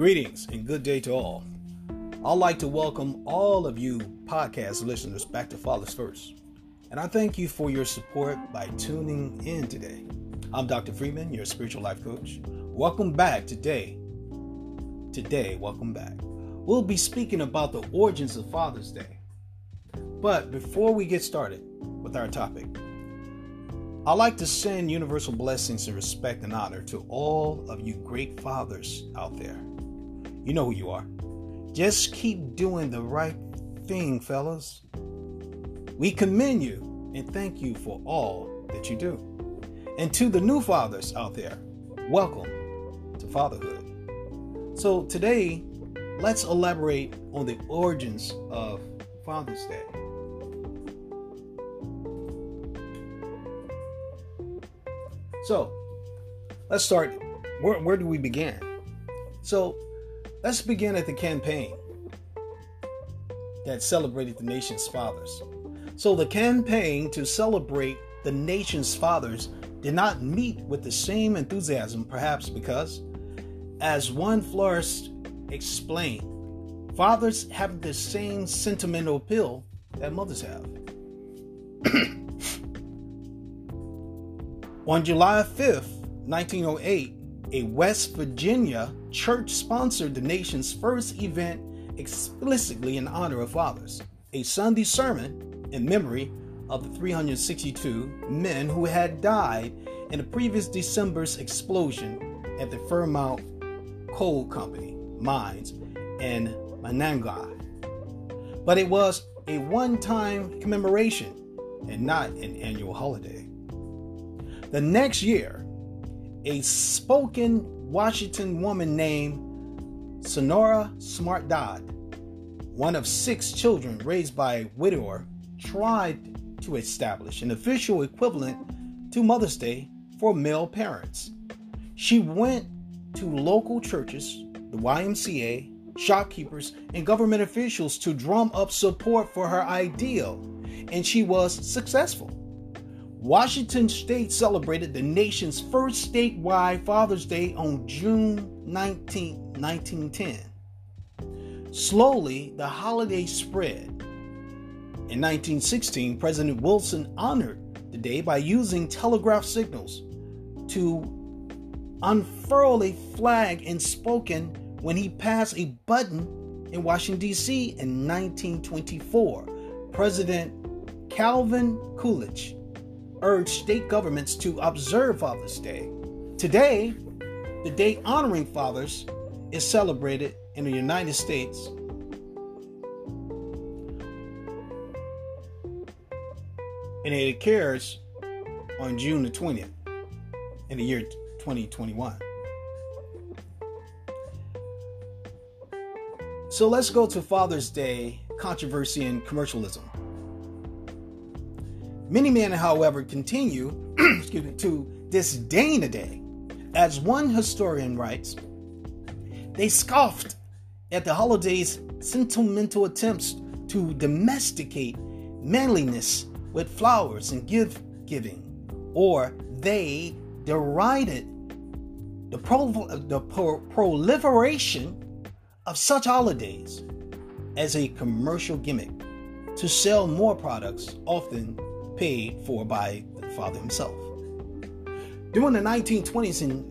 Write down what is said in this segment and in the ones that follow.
Greetings and good day to all. I'd like to welcome all of you podcast listeners back to Fathers First. And I thank you for your support by tuning in today. I'm Dr. Freeman, your spiritual life coach. Welcome back today. Today, welcome back. We'll be speaking about the origins of Father's Day. But before we get started with our topic, I'd like to send universal blessings and respect and honor to all of you great fathers out there. You know who you are. Just keep doing the right thing, fellas. We commend you and thank you for all that you do. And to the new fathers out there, welcome to fatherhood. So today, let's elaborate on the origins of Father's Day. So, let's start. Where, where do we begin? So, let's begin at the campaign that celebrated the nation's fathers. So, the campaign to celebrate the nation's fathers did not meet with the same enthusiasm, perhaps because, as one florist explained, fathers have the same sentimental appeal that mothers have. On July 5th, 1908, a West Virginia church sponsored the nation's first event explicitly in honor of fathers a Sunday sermon in memory of the 362 men who had died in the previous December's explosion at the Fairmont Coal Company mines in Monongahela. But it was a one time commemoration and not an annual holiday. The next year, a Spokane, Washington woman named Sonora Smart Dodd, one of six children raised by a widower, tried to establish an official equivalent to Mother's Day for male parents. She went to local churches, the YMCA, shopkeepers, and government officials to drum up support for her ideal, and she was successful. Washington State celebrated the nation's first statewide Father's Day on June 19, 1910. Slowly, the holiday spread. In 1916, President Wilson honored the day by using telegraph signals to unfurl a flag in Spokane when he passed a button in Washington, D.C. in 1924. President Calvin Coolidge urged state governments to observe Father's Day. Today, the day honoring fathers is celebrated in the United States. And it occurs on June the 20th in the year 2021. So let's go to Father's Day controversy and commercialism. Many men, however, continue excuse me, to disdain the day. As one historian writes, they scoffed at the holiday's sentimental attempts to domesticate manliness with flowers and gift giving, or they derided the, pro- the pro- proliferation of such holidays as a commercial gimmick to sell more products, often paid for by the father himself. During the 1920s and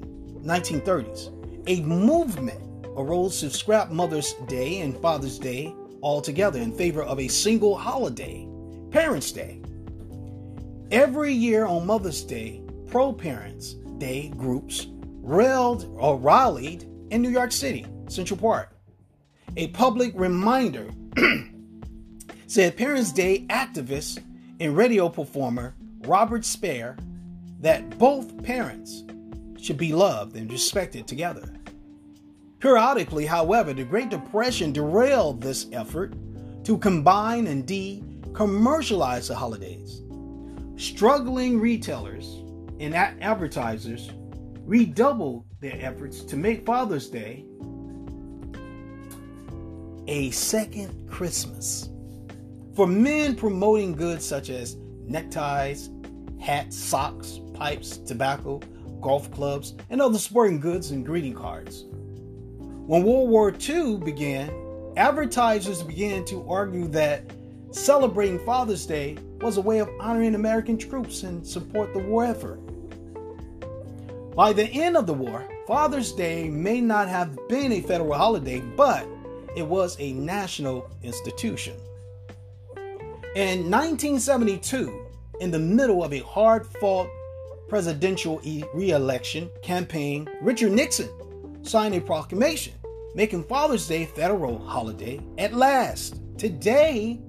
1930s, a movement arose to scrap Mother's Day and Father's Day altogether in favor of a single holiday, Parents' Day. Every year on Mother's Day, pro Parents Day groups railed or rallied in New York City, Central Park. A public reminder said Parents' Day activists and radio performer Robert Spere that both parents should be loved and respected together. Periodically, however, the Great Depression derailed this effort to combine and de commercialize the holidays. Struggling retailers and advertisers redoubled their efforts to make Father's Day a second Christmas. For men promoting goods such as neckties, hats, socks, pipes, tobacco, golf clubs, and other sporting goods and greeting cards. When World War II began, advertisers began to argue that celebrating Father's Day was a way of honoring American troops and support the war effort. By the end of the war, Father's Day may not have been a federal holiday, but it was a national institution. In 1972, in the middle of a hard fought presidential re election campaign, Richard Nixon signed a proclamation making Father's Day a federal holiday at last. Today,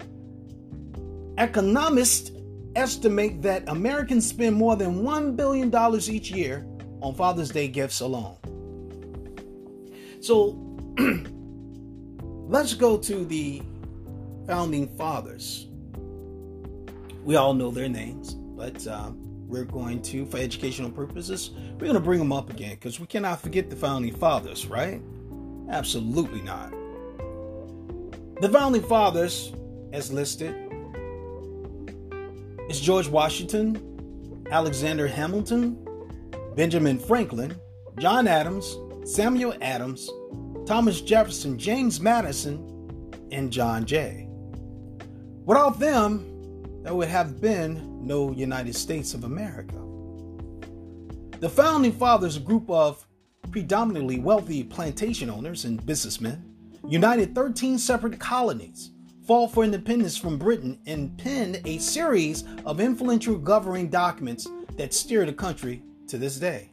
economists estimate that Americans spend more than $1 billion each year on Father's Day gifts alone. So let's go to the founding fathers. We all know their names, but uh, we're going to, for educational purposes, we're going to bring them up again because we cannot forget the founding fathers, right? Absolutely not. The founding fathers, as listed, is George Washington, Alexander Hamilton, Benjamin Franklin, John Adams, Samuel Adams, Thomas Jefferson, James Madison, and John Jay. Without them, there would have been no United States of America. The founding fathers, a group of predominantly wealthy plantation owners and businessmen, united 13 separate colonies, fought for independence from Britain, and penned a series of influential governing documents that steer the country to this day.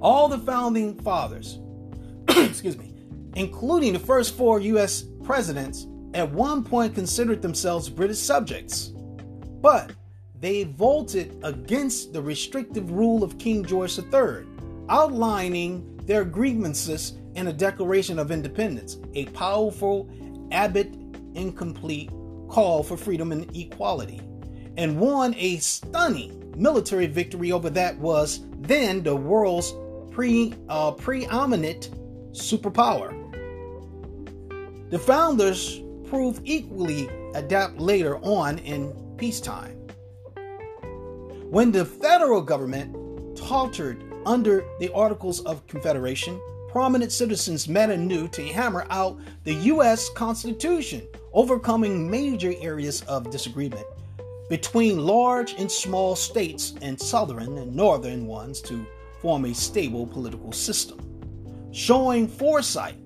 All the founding fathers, excuse me, including the first four U.S. presidents, at one point considered themselves British subjects. But they voted against the restrictive rule of King George III, outlining their grievances in a Declaration of Independence, a powerful, Abbott incomplete call for freedom and equality, and won a stunning military victory over that was then the world's pre, uh, preeminent superpower. The founders proved equally adept later on in peacetime. When the federal government tottered under the Articles of Confederation, prominent citizens met anew to hammer out the U.S. Constitution, overcoming major areas of disagreement between large and small states and southern and northern ones to form a stable political system. Showing foresight,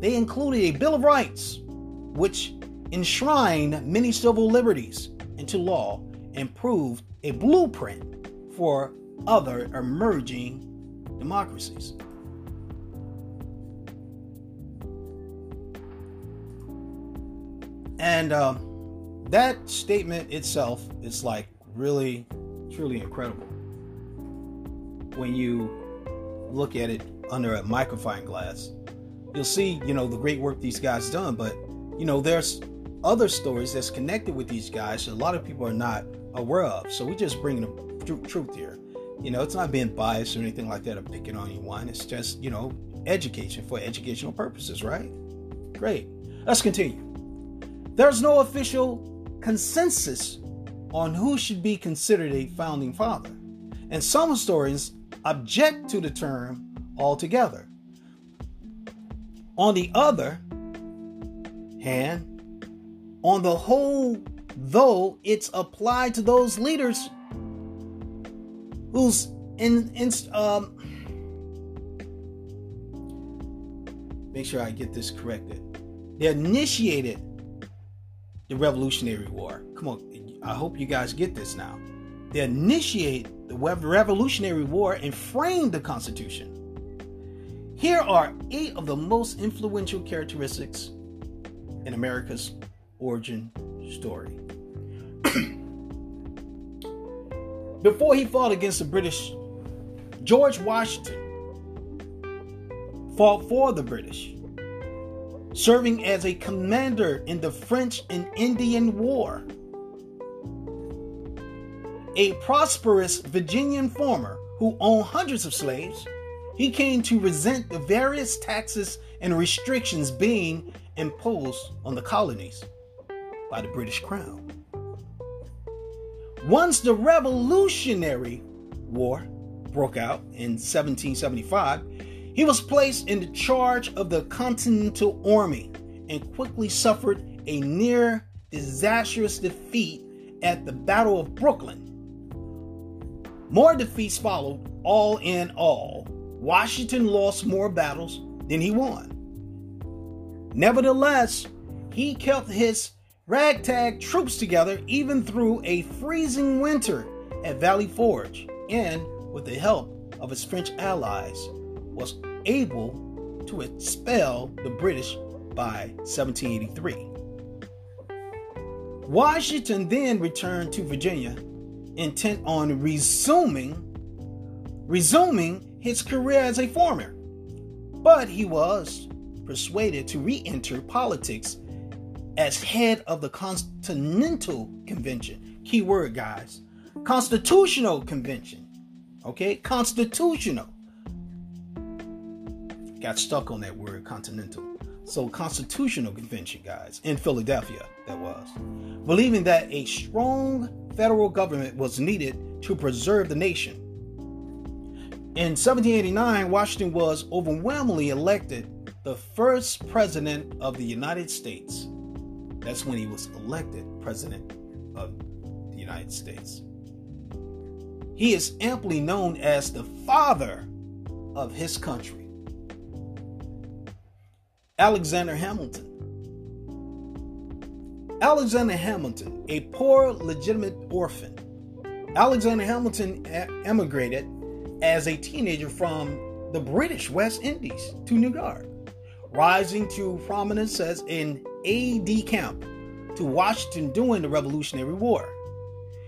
they included a Bill of Rights, which enshrined many civil liberties into law and proved a blueprint for other emerging democracies. And uh, that statement itself is like really, truly incredible when you look at it under a magnifying glass. You'll see, you know, the great work these guys done, but you know, there's other stories that's connected with these guys that a lot of people are not aware of. So we just bring the tr- truth here. You know, it's not being biased or anything like that or picking on anyone. It's just, you know, education for educational purposes, right? Great. Let's continue. There's no official consensus on who should be considered a founding father, and some historians object to the term altogether. On the other hand, on the whole, though it's applied to those leaders whose in, in um make sure I get this corrected. They initiated the Revolutionary War. Come on, I hope you guys get this now. They initiate the Revolutionary War and framed the Constitution. Here are eight of the most influential characteristics in America's origin story. Before he fought against the British, George Washington fought for the British serving as a commander in the French and Indian War. A prosperous Virginian farmer who owned hundreds of slaves, he came to resent the various taxes and restrictions being imposed on the colonies by the British Crown. Once the Revolutionary War broke out in 1775, He was placed in the charge of the Continental Army and quickly suffered a near disastrous defeat at the Battle of Brooklyn. More defeats followed, all in all. Washington lost more battles than he won. Nevertheless, he kept his ragtag troops together even through a freezing winter at Valley Forge and, with the help of his French allies, was able to expel the British by 1783. Washington then returned to Virginia, intent on resuming resuming his career as a farmer. But he was persuaded to re-enter politics as head of the Continental Convention. Key word, guys. Constitutional Convention. Okay? Constitutional. Got stuck on that word, continental. So, Constitutional Convention, guys, in Philadelphia, that was. Believing that a strong federal government was needed to preserve the nation. In 1789, Washington was overwhelmingly elected the first president of the United States. That's when he was elected president of the United States. He is amply known as the father of his country. Alexander Hamilton. Alexander Hamilton, a poor legitimate orphan. Alexander Hamilton emigrated as a teenager from the British West Indies to New York, rising to prominence as an aide camp to Washington during the Revolutionary War.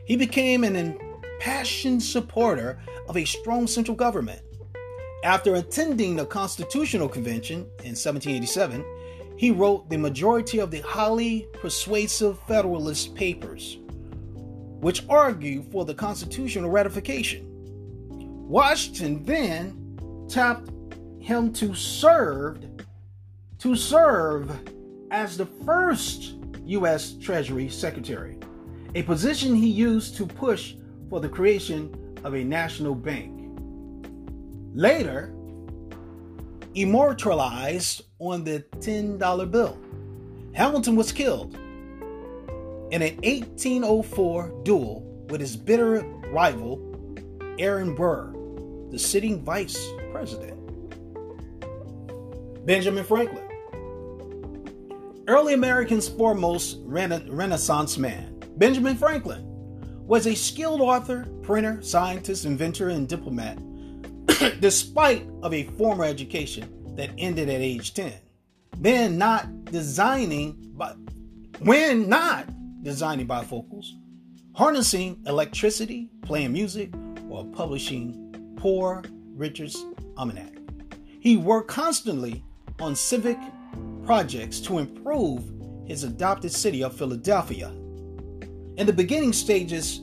He became an impassioned supporter of a strong central government. After attending the Constitutional Convention in 1787, he wrote the majority of the highly persuasive Federalist Papers, which argued for the constitutional ratification. Washington then tapped him to serve to serve as the first U.S. Treasury Secretary, a position he used to push for the creation of a national bank. Later, immortalized on the $10 bill, Hamilton was killed in an 1804 duel with his bitter rival, Aaron Burr, the sitting vice president. Benjamin Franklin. Early Americans' foremost rena- Renaissance man, Benjamin Franklin, was a skilled author, printer, scientist, inventor, and diplomat, despite of a formal education that ended at age 10. Then not designing, but when not designing bifocals, harnessing electricity, playing music, or publishing Poor Richard's Almanac. He worked constantly on civic projects to improve his adopted city of Philadelphia. In the beginning stages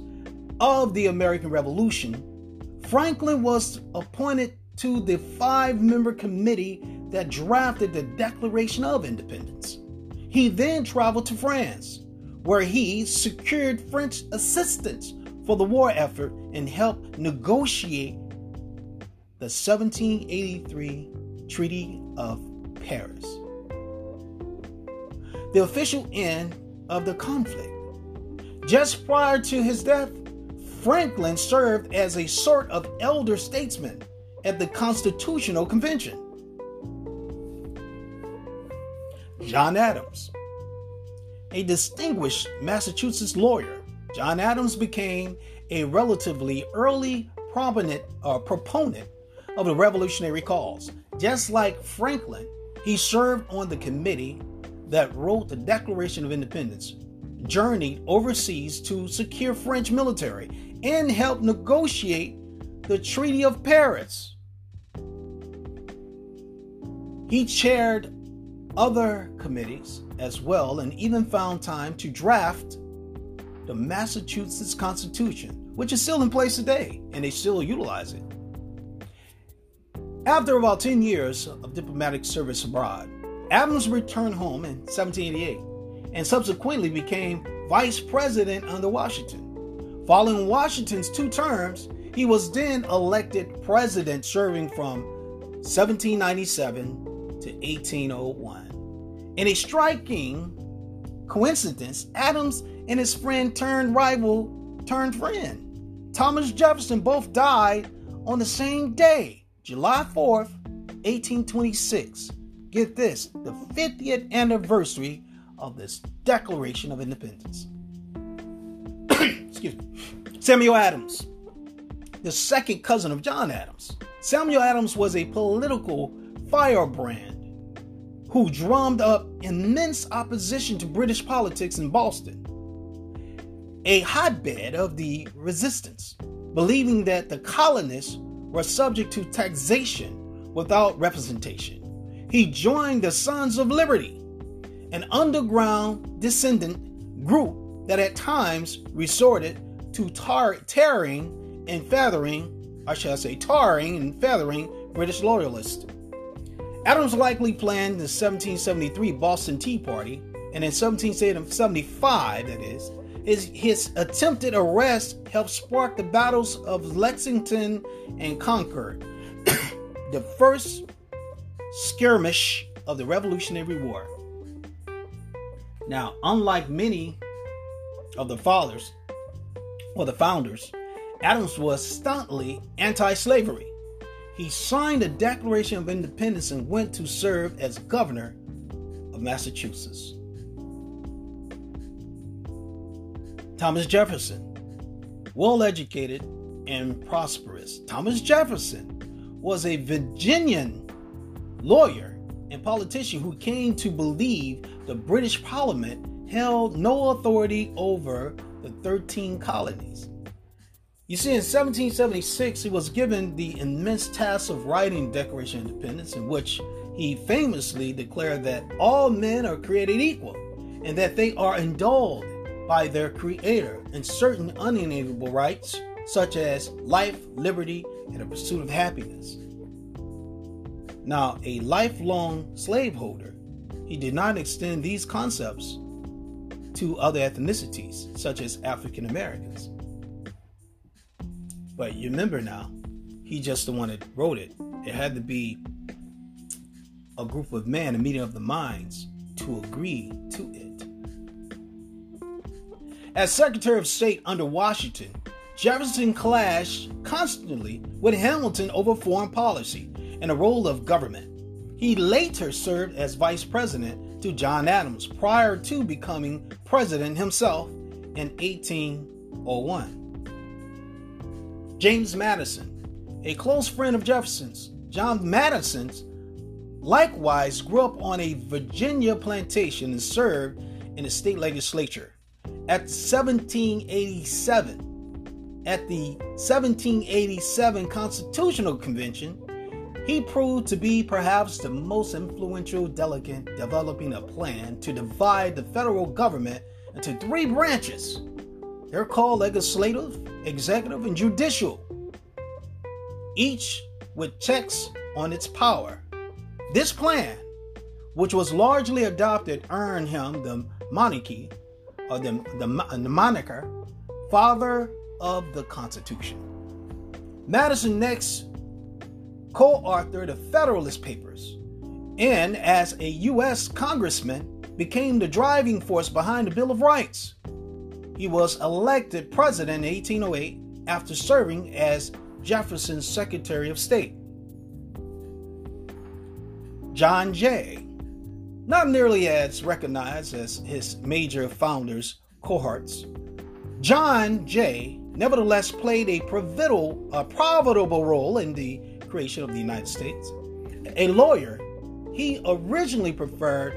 of the American Revolution, Franklin was appointed to the five member committee that drafted the Declaration of Independence. He then traveled to France, where he secured French assistance for the war effort and helped negotiate the 1783 Treaty of Paris the official end of the conflict. Just prior to his death, Franklin served as a sort of elder statesman at the Constitutional Convention. John Adams, a distinguished Massachusetts lawyer, John Adams became a relatively early prominent uh, proponent of the revolutionary cause. Just like Franklin, he served on the committee that wrote the Declaration of Independence journeyed overseas to secure French military and help negotiate the Treaty of Paris. He chaired other committees as well and even found time to draft the Massachusetts Constitution, which is still in place today and they still utilize it. After about 10 years of diplomatic service abroad, Adams returned home in 1788 and subsequently became vice president under Washington. Following Washington's two terms, he was then elected president, serving from 1797 to 1801. In a striking coincidence, Adams and his friend turned rival turned friend, Thomas Jefferson, both died on the same day, July 4th, 1826. Get this, the 50th anniversary of this Declaration of Independence. Excuse me. Samuel Adams, the second cousin of John Adams. Samuel Adams was a political firebrand who drummed up immense opposition to British politics in Boston, a hotbed of the resistance, believing that the colonists were subject to taxation without representation. He joined the Sons of Liberty, an underground descendant group that at times resorted to tar- tearing and feathering, I shall say, tarring and feathering British loyalists. Adams likely planned the 1773 Boston Tea Party, and in 1775, that is, his, his attempted arrest helped spark the battles of Lexington and Concord, the first skirmish of the Revolutionary War. Now, unlike many of the fathers or the founders, Adams was staunchly anti slavery. He signed the Declaration of Independence and went to serve as governor of Massachusetts. Thomas Jefferson, well educated and prosperous. Thomas Jefferson was a Virginian lawyer and politician who came to believe the British Parliament held no authority over the 13 colonies. You see, in 1776, he was given the immense task of writing the Declaration of Independence, in which he famously declared that all men are created equal and that they are endowed by their Creator in certain unalienable rights, such as life, liberty, and a pursuit of happiness. Now, a lifelong slaveholder, he did not extend these concepts to other ethnicities, such as African Americans. But you remember now, he just the one that wrote it. It had to be a group of men, a meeting of the minds, to agree to it. As Secretary of State under Washington, Jefferson clashed constantly with Hamilton over foreign policy and the role of government. He later served as vice president to John Adams prior to becoming president himself in 1801. James Madison, a close friend of Jefferson's, John Madison likewise grew up on a Virginia plantation and served in the state legislature. At 1787, at the 1787 Constitutional Convention, he proved to be perhaps the most influential delegate developing a plan to divide the federal government into three branches they're called legislative, executive, and judicial, each with checks on its power. This plan, which was largely adopted, earned him the monarchy, or the, the, the moniker, Father of the Constitution. Madison next co authored the Federalist Papers, and as a U.S. Congressman, became the driving force behind the Bill of Rights. He was elected president in 1808 after serving as Jefferson's Secretary of State. John Jay, not nearly as recognized as his major founders' cohorts, John Jay nevertheless played a pivotal, a profitable role in the creation of the United States. A lawyer, he originally preferred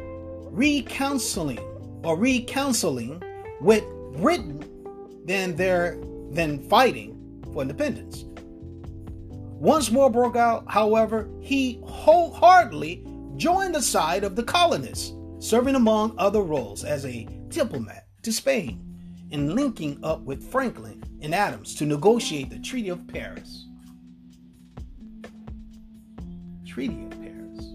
recounseling or recounseling with Britain than their than fighting for independence. Once war broke out, however, he wholeheartedly joined the side of the colonists, serving among other roles as a diplomat to Spain and linking up with Franklin and Adams to negotiate the Treaty of Paris. Treaty of Paris.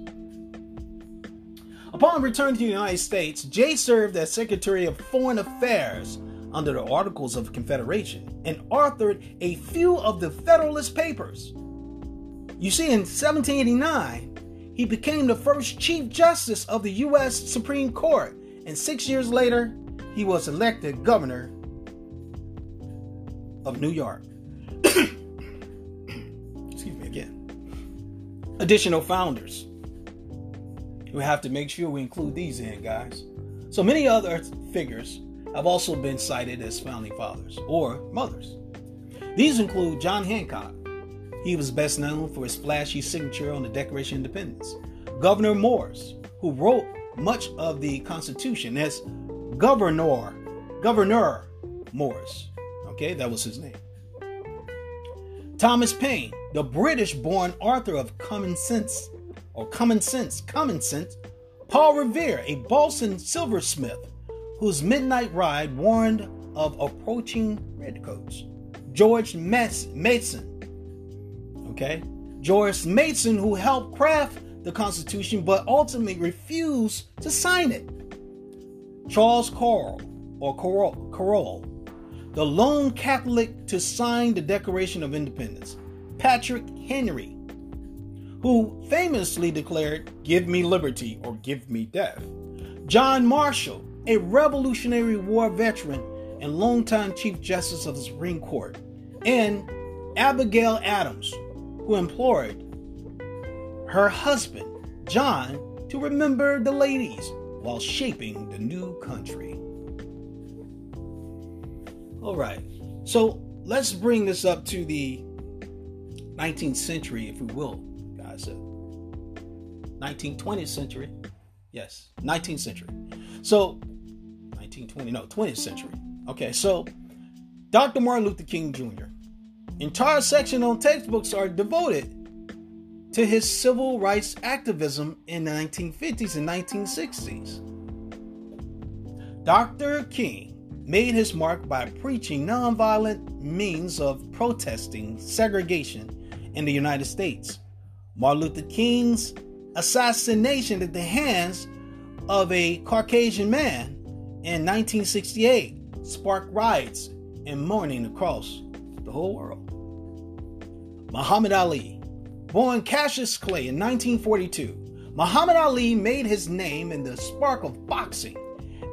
Upon return to the United States, Jay served as Secretary of Foreign Affairs under the Articles of Confederation and authored a few of the Federalist Papers. You see, in 1789, he became the first Chief Justice of the U.S. Supreme Court, and six years later, he was elected governor of New York. Additional founders. We have to make sure we include these in, guys. So many other figures have also been cited as founding fathers or mothers. These include John Hancock. He was best known for his flashy signature on the Declaration of Independence. Gouverneur Morris, who wrote much of the Constitution as Governor, Gouverneur Morris. Okay, that was his name. Thomas Paine, the British born author of Common Sense, or Common Sense, Common Sense. Paul Revere, a Boston silversmith whose midnight ride warned of approaching redcoats. George Mason, okay? George Mason, who helped craft the Constitution but ultimately refused to sign it. Charles Corral, or Corral, the lone Catholic to sign the Declaration of Independence. Patrick Henry, who famously declared, Give me liberty or give me death. John Marshall, a Revolutionary War veteran and longtime Chief Justice of the Supreme Court. And Abigail Adams, who implored her husband, John, to remember the ladies while shaping the new country. All right, so let's bring this up to the 19th century, if we will, guys. Uh, 19th, 20th century. Yes, 19th century. So, 1920, no, 20th century. Okay, so Dr. Martin Luther King Jr. Entire section on textbooks are devoted to his civil rights activism in the 1950s and 1960s. Dr. King made his mark by preaching nonviolent means of protesting segregation in the United States. Martin Luther King's assassination at the hands of a Caucasian man in 1968 sparked riots and mourning across the whole world. Muhammad Ali, born Cassius Clay in 1942, Muhammad Ali made his name in the spark of boxing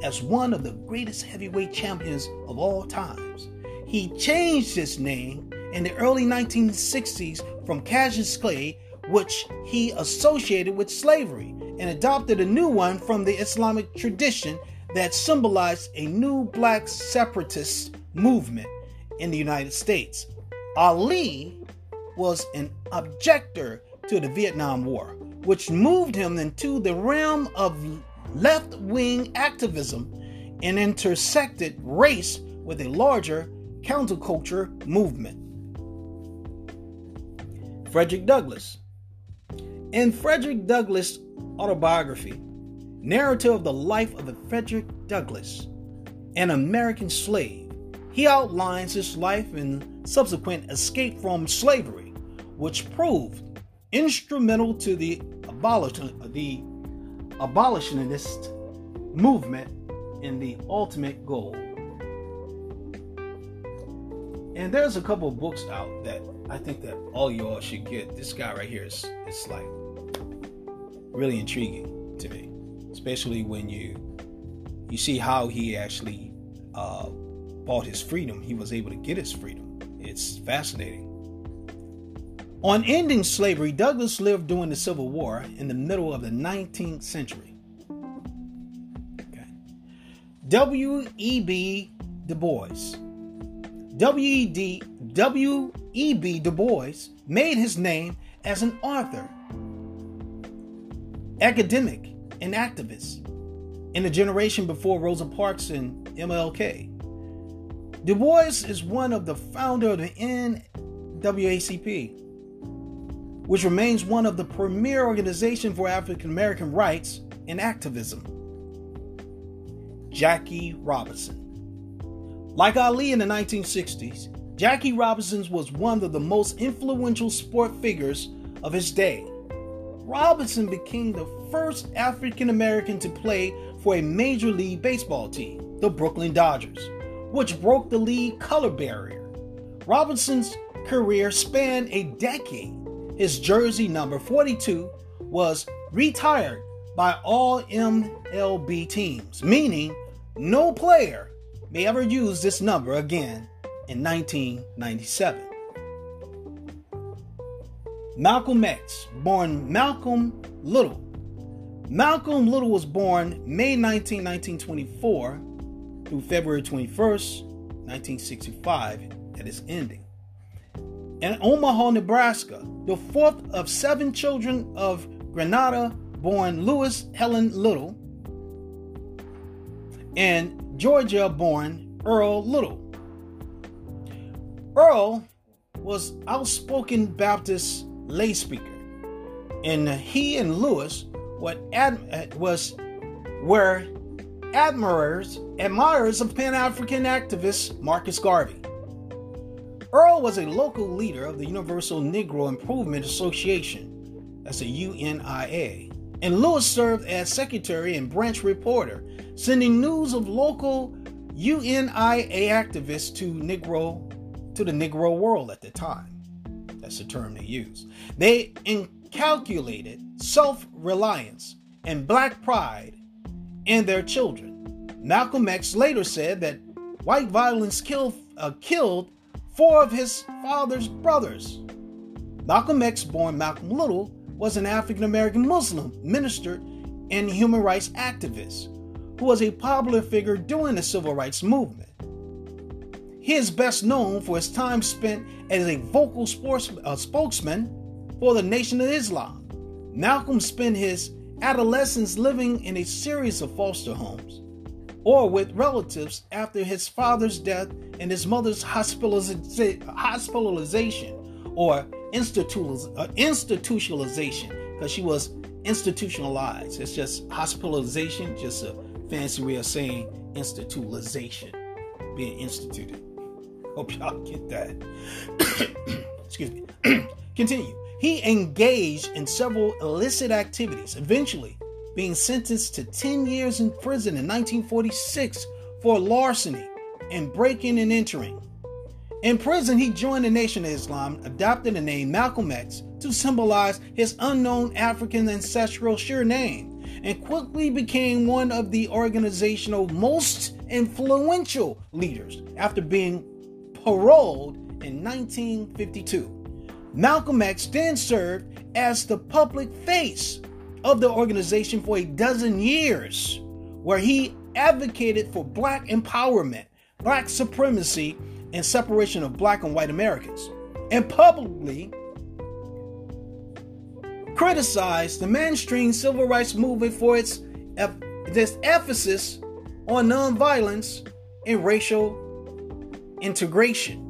as one of the greatest heavyweight champions of all times. He changed his name in the early 1960s from Cassius Clay, which he associated with slavery, and adopted a new one from the Islamic tradition that symbolized a new black separatist movement in the United States. Ali was an objector to the Vietnam War, which moved him into the realm of left wing activism and intersected race with a larger counterculture movement. Frederick Douglass. In Frederick Douglass' autobiography, Narrative of the Life of Frederick Douglass, an American slave, he outlines his life and subsequent escape from slavery, which proved instrumental to the abolition, the abolitionist movement in the ultimate goal. And there's a couple of books out that I think that all y'all should get. This guy right here is it's like really intriguing to me, especially when you you see how he actually uh, bought his freedom. He was able to get his freedom. It's fascinating. On ending slavery, Douglass lived during the Civil War in the middle of the 19th century. Okay. W.E.B. Du Bois. W.E.D. W.E.B. Du Bois made his name as an author, academic, and activist in the generation before Rosa Parks and MLK. Du Bois is one of the founder of the NAACP, which remains one of the premier organizations for African American rights and activism. Jackie Robinson. Like Ali in the 1960s, Jackie Robinson was one of the most influential sport figures of his day. Robinson became the first African American to play for a Major League Baseball team, the Brooklyn Dodgers, which broke the league color barrier. Robinson's career spanned a decade his jersey number 42 was retired by all MLB teams, meaning no player may ever use this number again in 1997. Malcolm X, born Malcolm Little. Malcolm Little was born May 19, 1924 through February 21st, 1965 at its ending. In Omaha, Nebraska, the fourth of seven children of Grenada born Louis Helen Little, and Georgia born Earl Little. Earl was outspoken Baptist lay speaker, and he and Lewis ad, was were admirers admirers of Pan African activist Marcus Garvey. Earl was a local leader of the Universal Negro Improvement Association, that's a UNIA, and Lewis served as secretary and branch reporter, sending news of local UNIA activists to Negro to the Negro world at the time. That's the term they use. They inculcated self-reliance and black pride in their children. Malcolm X later said that white violence killed, uh, killed four of his father's brothers. Malcolm X, born Malcolm Little, was an African American Muslim minister and human rights activist who was a popular figure during the civil rights movement. He is best known for his time spent as a vocal sports, uh, spokesman for the Nation of Islam. Malcolm spent his adolescence living in a series of foster homes or with relatives after his father's death and his mother's hospitalization or uh, institutionalization because she was institutionalized. It's just hospitalization, just a fancy way of saying institutionalization, being instituted. Hope y'all get that. Excuse me. Continue. He engaged in several illicit activities, eventually being sentenced to 10 years in prison in 1946 for larceny and breaking and entering. In prison, he joined the Nation of Islam, adopted the name Malcolm X to symbolize his unknown African ancestral surname, and quickly became one of the organizational most influential leaders after being paroled in 1952. Malcolm X then served as the public face of the organization for a dozen years, where he advocated for black empowerment, black supremacy, and separation of black and white Americans, and publicly criticized the mainstream civil rights movement for its, its emphasis on nonviolence and racial integration.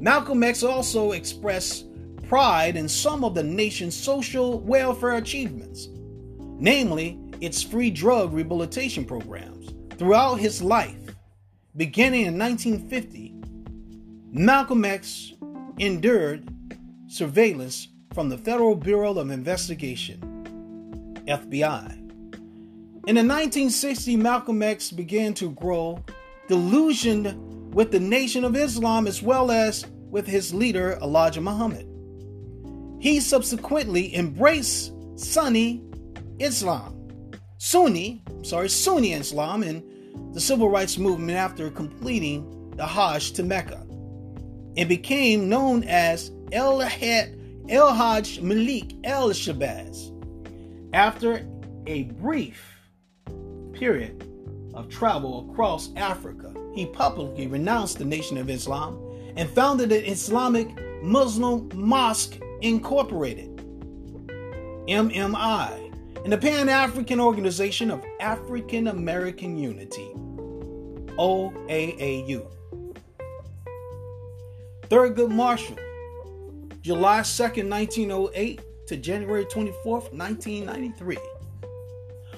Malcolm X also expressed pride in some of the nation's social welfare achievements, namely its free drug rehabilitation programs. Throughout his life, beginning in 1950, Malcolm X endured surveillance from the Federal Bureau of Investigation, FBI. In the 1960s, Malcolm X began to grow delusioned with the Nation of Islam as well as with his leader, Elijah Muhammad. He subsequently embraced Sunni Islam, Sunni, sorry, Sunni Islam in the civil rights movement after completing the Hajj to Mecca and became known as El Hajj Malik El Shabazz. After a brief period of travel across Africa, he publicly renounced the Nation of Islam and founded an Islamic Muslim Mosque Incorporated, MMI, and the Pan African Organization of African American Unity, OAAU. Thurgood Marshall, July 2nd, 1908 to January 24th, 1993,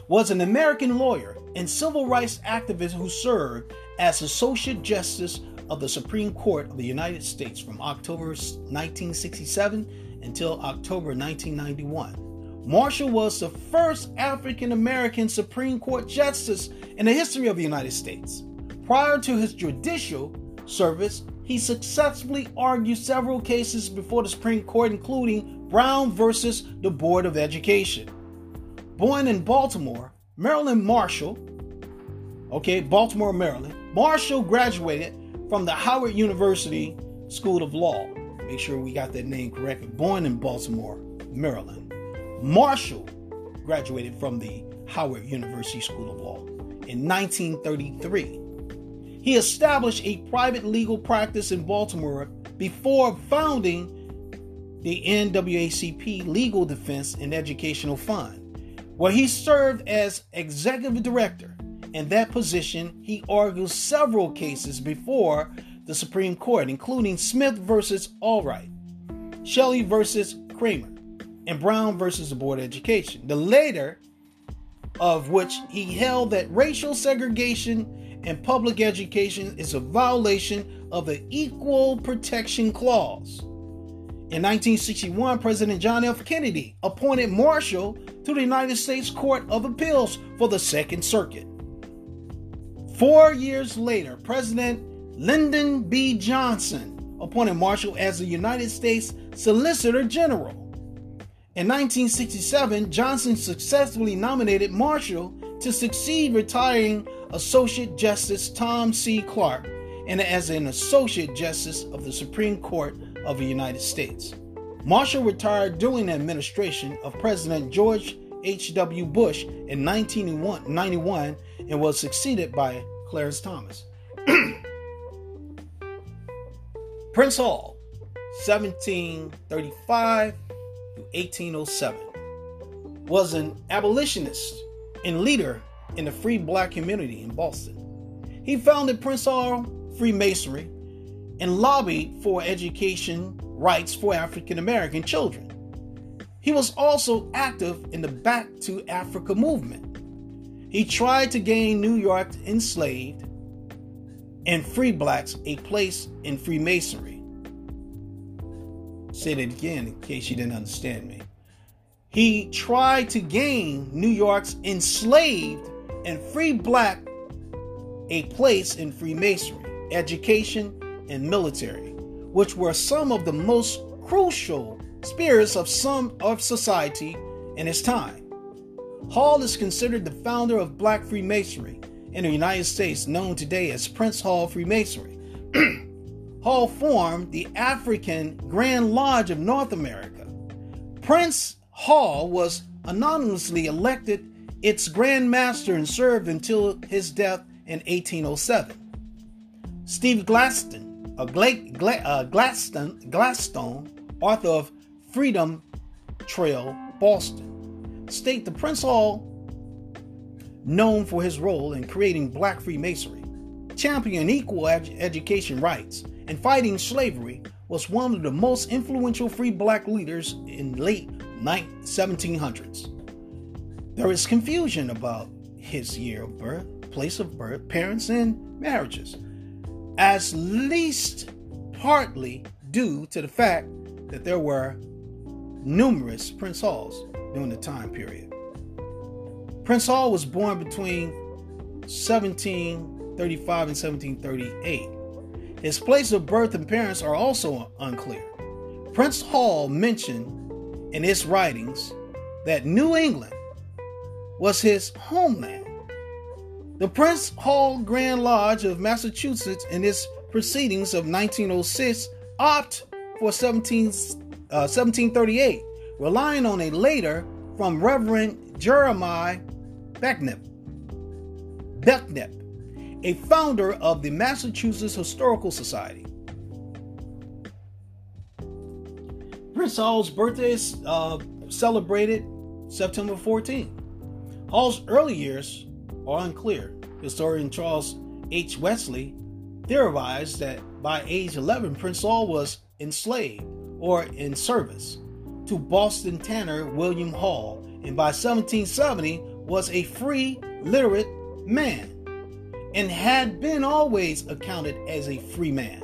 was an American lawyer and civil rights activist who served as Associate Justice of the Supreme Court of the United States from October 1967 until October 1991. Marshall was the first African American Supreme Court justice in the history of the United States. Prior to his judicial service, he successfully argued several cases before the Supreme Court, including Brown versus the Board of Education. Born in Baltimore, Maryland Marshall, okay, Baltimore, Maryland, Marshall graduated from the Howard University School of Law. Make sure we got that name correct. Born in Baltimore, Maryland. Marshall graduated from the Howard University School of Law in 1933. He established a private legal practice in Baltimore before founding the NAACP Legal Defense and Educational Fund, where he served as executive director. In that position, he argued several cases before the Supreme Court, including Smith versus Allwright, Shelley versus Kraemer, and Brown versus the Board of Education. The later of which he held that racial segregation and public education is a violation of the Equal Protection Clause. In 1961, President John F. Kennedy appointed Marshall to the United States Court of Appeals for the Second Circuit. Four years later, President Lyndon B. Johnson appointed Marshall as the United States Solicitor General. In 1967, Johnson successfully nominated Marshall to succeed retiring Associate Justice Tom C. Clark and as an Associate Justice of the Supreme Court of the United States. Marshall retired during the administration of President George H.W. Bush in 1991 and was succeeded by Clarence Thomas. Prince Hall, 1735 to 1807, was an abolitionist and leader in the free black community in Boston. He founded Prince Hall Freemasonry and lobbied for education rights for African American children. He was also active in the Back to Africa movement. He tried to gain New York enslaved and free blacks a place in Freemasonry. Say that again in case you didn't understand me. He tried to gain New York's enslaved and free black a place in Freemasonry, education, and military, which were some of the most crucial spirits of some of society in his time. Hall is considered the founder of black Freemasonry in the United States, known today as Prince Hall Freemasonry. Hall formed the African Grand Lodge of North America. Prince Hall was anonymously elected its Grand Master and served until his death in 1807. Steve Gladstone, uh, Gla- Gla- Gladstone, Gladstone, author of Freedom Trail, Boston, state the Prince Hall, known for his role in creating black Freemasonry, championing equal ed- education rights, and fighting slavery, was one of the most influential free black leaders in late 1700s. There is confusion about his year of birth, place of birth, parents, and marriages, as least partly due to the fact that there were numerous Prince Halls during the time period. Prince Hall was born between 1735 and 1738. His place of birth and parents are also unclear. Prince Hall mentioned in his writings that New England was his homeland. The Prince Hall Grand Lodge of Massachusetts, in its proceedings of 1906, opt for 17, uh, 1738, relying on a later from Reverend Jeremiah Becknip, Becknip, a founder of the Massachusetts Historical Society. Prince Hall's birthday is uh, celebrated September 14th. Hall's early years are unclear. Historian Charles H. Wesley theorized that by age 11, Prince Hall was enslaved or in service to Boston tanner William Hall, and by 1770 was a free, literate man, and had been always accounted as a free man.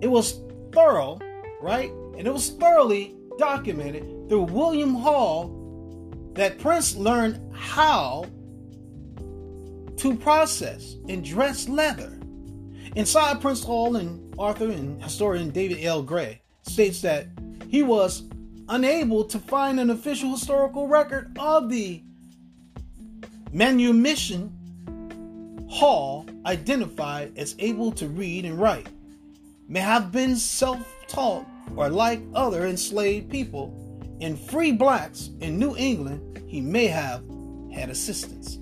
It was thorough, right? And it was thoroughly documented through William Hall that Prince learned how to process and dress leather. Inside Prince Hall and Arthur and historian David L. Gray states that he was unable to find an official historical record of the manumission Hall, identified as able to read and write, may have been self taught or like other enslaved people and free blacks in New England, he may have had assistance.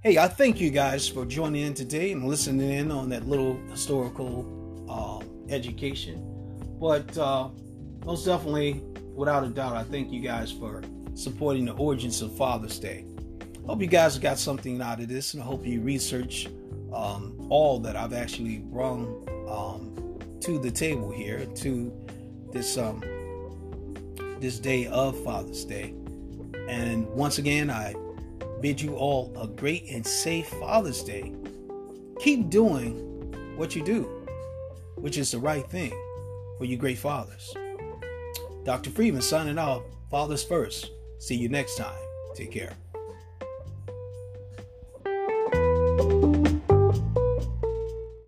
Hey, I thank you guys for joining in today and listening in on that little historical uh, education. But uh, most definitely, without a doubt, I thank you guys for supporting the origins of Father's Day. Hope you guys got something out of this, and I hope you research um, all that I've actually brought um, to the table here to this um, this day of Father's Day. And once again, I bid you all a great and safe Father's Day. Keep doing what you do, which is the right thing for you great fathers. Dr. Freeman signing off. Fathers first. See you next time. Take care.